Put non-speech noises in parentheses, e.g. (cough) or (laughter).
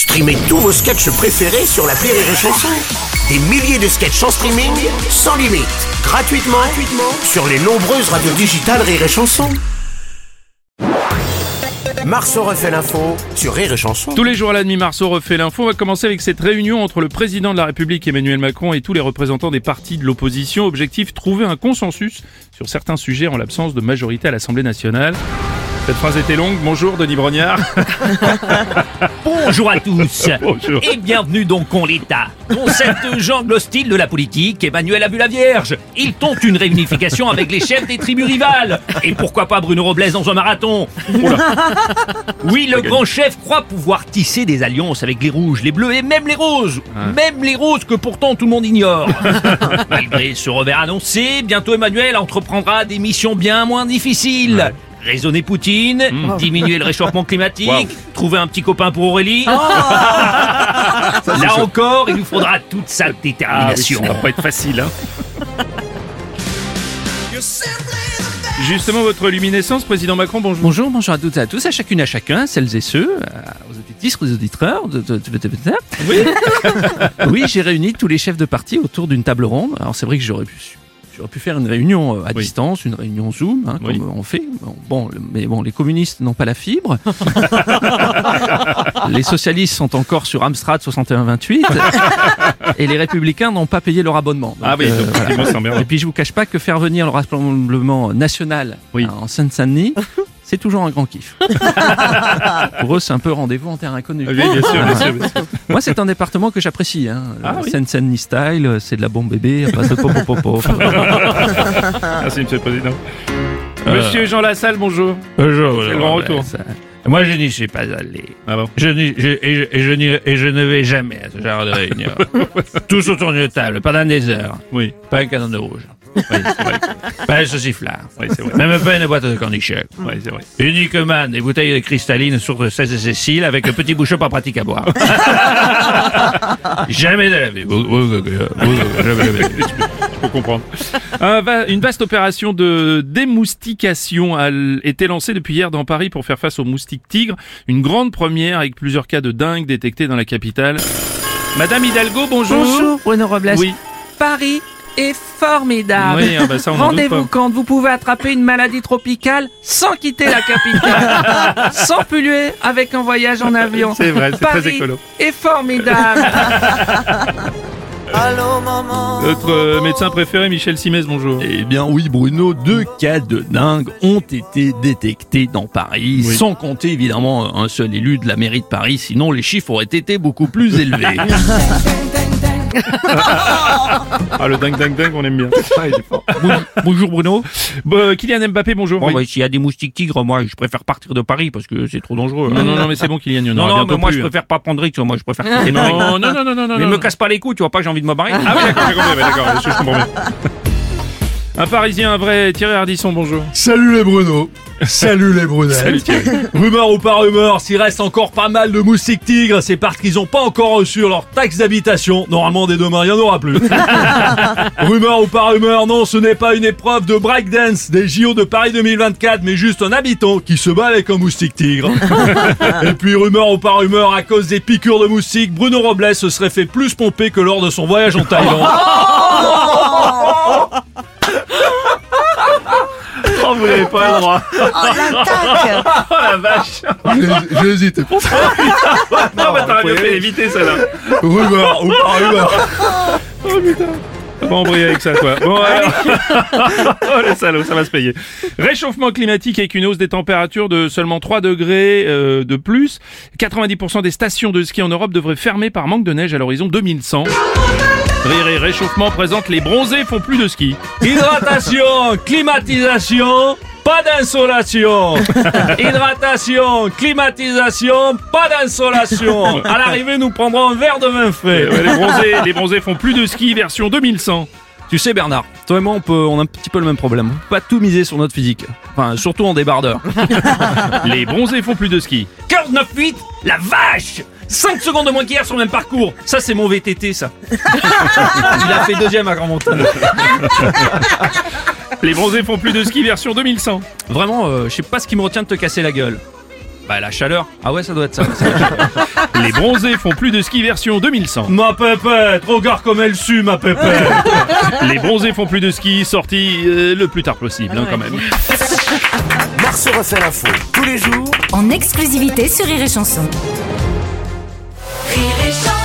Streamez tous vos sketchs préférés sur la Rire et Chanson. Des milliers de sketchs en streaming, sans limite, gratuitement, gratuitement sur les nombreuses radios digitales Rire et Chanson. Marceau refait l'info sur Rire et Chanson. Tous les jours à la demi-Marceau refait l'info. On va commencer avec cette réunion entre le président de la République Emmanuel Macron et tous les représentants des partis de l'opposition. Objectif trouver un consensus sur certains sujets en l'absence de majorité à l'Assemblée nationale. Cette phrase était longue. Bonjour Denis Brognard. (laughs) Bonjour à tous (laughs) Bonjour. et bienvenue donc en l'État. Dans cette jungle hostile de la politique, Emmanuel a vu la Vierge. Il tente une réunification avec les chefs des tribus rivales. Et pourquoi pas Bruno Robles dans un marathon? (laughs) Oui, le grand chef croit pouvoir tisser des alliances avec les rouges, les bleus et même les roses. Même les roses que pourtant tout le monde ignore. Malgré ce revers annoncé, bientôt Emmanuel entreprendra des missions bien moins difficiles. Raisonner Poutine, (laughs) diminuer le réchauffement climatique, Wow. trouver un petit copain pour Aurélie. (laughs) Là encore, il nous faudra toute sa Ah oui, détermination. ça va pas être facile. Hein. Justement, votre luminescence, président Macron, bonjour. Bonjour, bonjour à toutes et à tous, à chacune, à chacun, celles et ceux, à- aux auditrices, aux auditeurs. de- de- de- de- de- Oui. (laughs) Oui, j'ai réuni tous les chefs de parti autour d'une table ronde. Alors c'est vrai que j'aurais pu, j'aurais pu faire une réunion euh, à Oui. distance, une réunion Zoom, hein, Oui. comme on fait. Bon, mais bon, les communistes n'ont pas la fibre. (laughs) les socialistes sont encore sur Amstrad 6128 et les républicains n'ont pas payé leur abonnement. Donc, Ah oui, euh, donc, c'est et puis je vous cache pas que faire venir le rassemblement national Oui. hein, en Seine-Saint-Denis, (laughs) c'est toujours un grand kiff. (laughs) Pour eux, c'est un peu rendez-vous en terre inconnue. Oui, bien sûr, bien sûr, bien sûr. (laughs) Moi, c'est un département que j'apprécie. Hein. Ah Euh, oui. Seine-Saint-Denis style, euh, c'est de la bombe bébé, à base de popopopo. (laughs) Merci, monsieur le président. Monsieur Jean Lassalle, bonjour. Bonjour. C'est le grand retour. Moi, je n'y suis pas allé. Ah bon Je et, je, et je et je ne vais jamais à ce genre de réunion. Tous autour d'une table, pendant des heures. Oui, Pas un canon de rouge. Oui c'est vrai. Pas un sauciflard. Oui, c'est vrai. Même pas une boîte de cornichons. Oui, c'est vrai. Uniquement des bouteilles de cristalline sur 16 et Cécile avec un petit bouchon pas pratique à boire. (laughs) jamais de la vie. Vous- vous- vous- vous- jamais de la vie. Je peux comprendre. Un va- une vaste opération de démoustication a l- été lancée depuis hier dans Paris pour faire face aux moustiques tigres. Une grande première avec plusieurs cas de dingue détectés dans la capitale. Madame Hidalgo, bonjour. Bonjour Bruno Robles. Oui. Paris est formidable. Oui, ah bah ça, on en doute Rendez-vous quand vous pouvez attraper une maladie tropicale sans quitter la capitale, (laughs) sans polluer avec un voyage en avion. C'est vrai, c'est très Paris écolo. est formidable. (laughs) Notre euh, médecin préféré, Michel Simès, bonjour. Eh bien oui, Bruno, deux cas de dingue ont été détectés dans Paris, Oui. sans compter évidemment un seul élu de la mairie de Paris, sinon les chiffres auraient été beaucoup plus (laughs) élevés. Ah, le dingue, dingue, dingue, on aime bien. Bonjour Bruno. Bon, Kylian Mbappé, bonjour. Bon, Oui. bah, s'il y a des moustiques tigres, moi je préfère partir de Paris parce que c'est trop dangereux. Non, non, non, mais c'est bon, Kylian, il y en Non, aura non, bientôt mais moi plus, je hein. préfère pas prendre risque, moi je préfère (laughs) quitter Paris. Non, non, non, non, non, non. Mais non. me casse pas les coups, tu vois pas que j'ai envie de me barrer Ah oui, d'accord, j'ai compris, ouais, d'accord, je, je comprends bien. Un Parisien, un vrai, Thierry Ardisson, bonjour. Salut les Bruno Salut les Brunettes (laughs) Salut Thierry. Rumeur ou pas rumeur, s'il reste encore pas mal de moustiques tigres, c'est parce qu'ils n'ont pas encore reçu leur taxe d'habitation. Normalement, dès demain, il n'y en aura plus. (laughs) rumeur ou pas rumeur, non, ce n'est pas une épreuve de breakdance des JO de Paris 2024, mais juste un habitant qui se bat avec un moustique tigre. (laughs) Et puis, rumeur ou pas rumeur, à cause des piqûres de moustiques, Bruno Robles se serait fait plus pomper que lors de son voyage en Thaïlande. Oh, vous n'avez pas le droit. Oh la vache. J'ai- J'ai hésité. Non, mais t'aurais bien fait d'éviter celle-là. Rumeur ou pas rumeur Oh putain. On va embrayer avec ça, toi. Bon, alors. (laughs) oh, le salaud, ça va se payer. Réchauffement climatique avec une hausse des températures de seulement 3 degrés euh, de plus. 90% des stations de ski en Europe devraient fermer par manque de neige à l'horizon 2100. Rire et réchauffement présente les bronzés font plus de ski. Hydratation, climatisation, pas d'insolation. (laughs) Hydratation, climatisation, pas d'insolation. À l'arrivée, nous prendrons un verre de vin frais. Ouais, les, bronzés, les bronzés font plus de ski version 2100. Tu sais Bernard, toi et moi on peut, on a un petit peu le même problème. On peut pas tout miser sur notre physique. Enfin, surtout en débardeur. (laughs) Les bronzés font plus de ski. 49,8 La vache 5 secondes de moins qu'hier sur le même parcours. Ça, c'est mon VTT, ça. (laughs) Il a fait deuxième à Grand Montagne. Les bronzés font plus de ski version 2100. Vraiment, euh, je sais pas ce qui me retient de te casser la gueule. Bah la chaleur. Ah ouais, ça doit être ça. (laughs) Les bronzés font plus de ski version 2100. Ma pépette, regarde comme elle sue, ma pépette. (laughs) Les bronzés font plus de ski, sorti euh, le plus tard possible hein, quand même. Marceau refait l'info tous les jours en exclusivité sur Rire et Chanson. Rire et chanson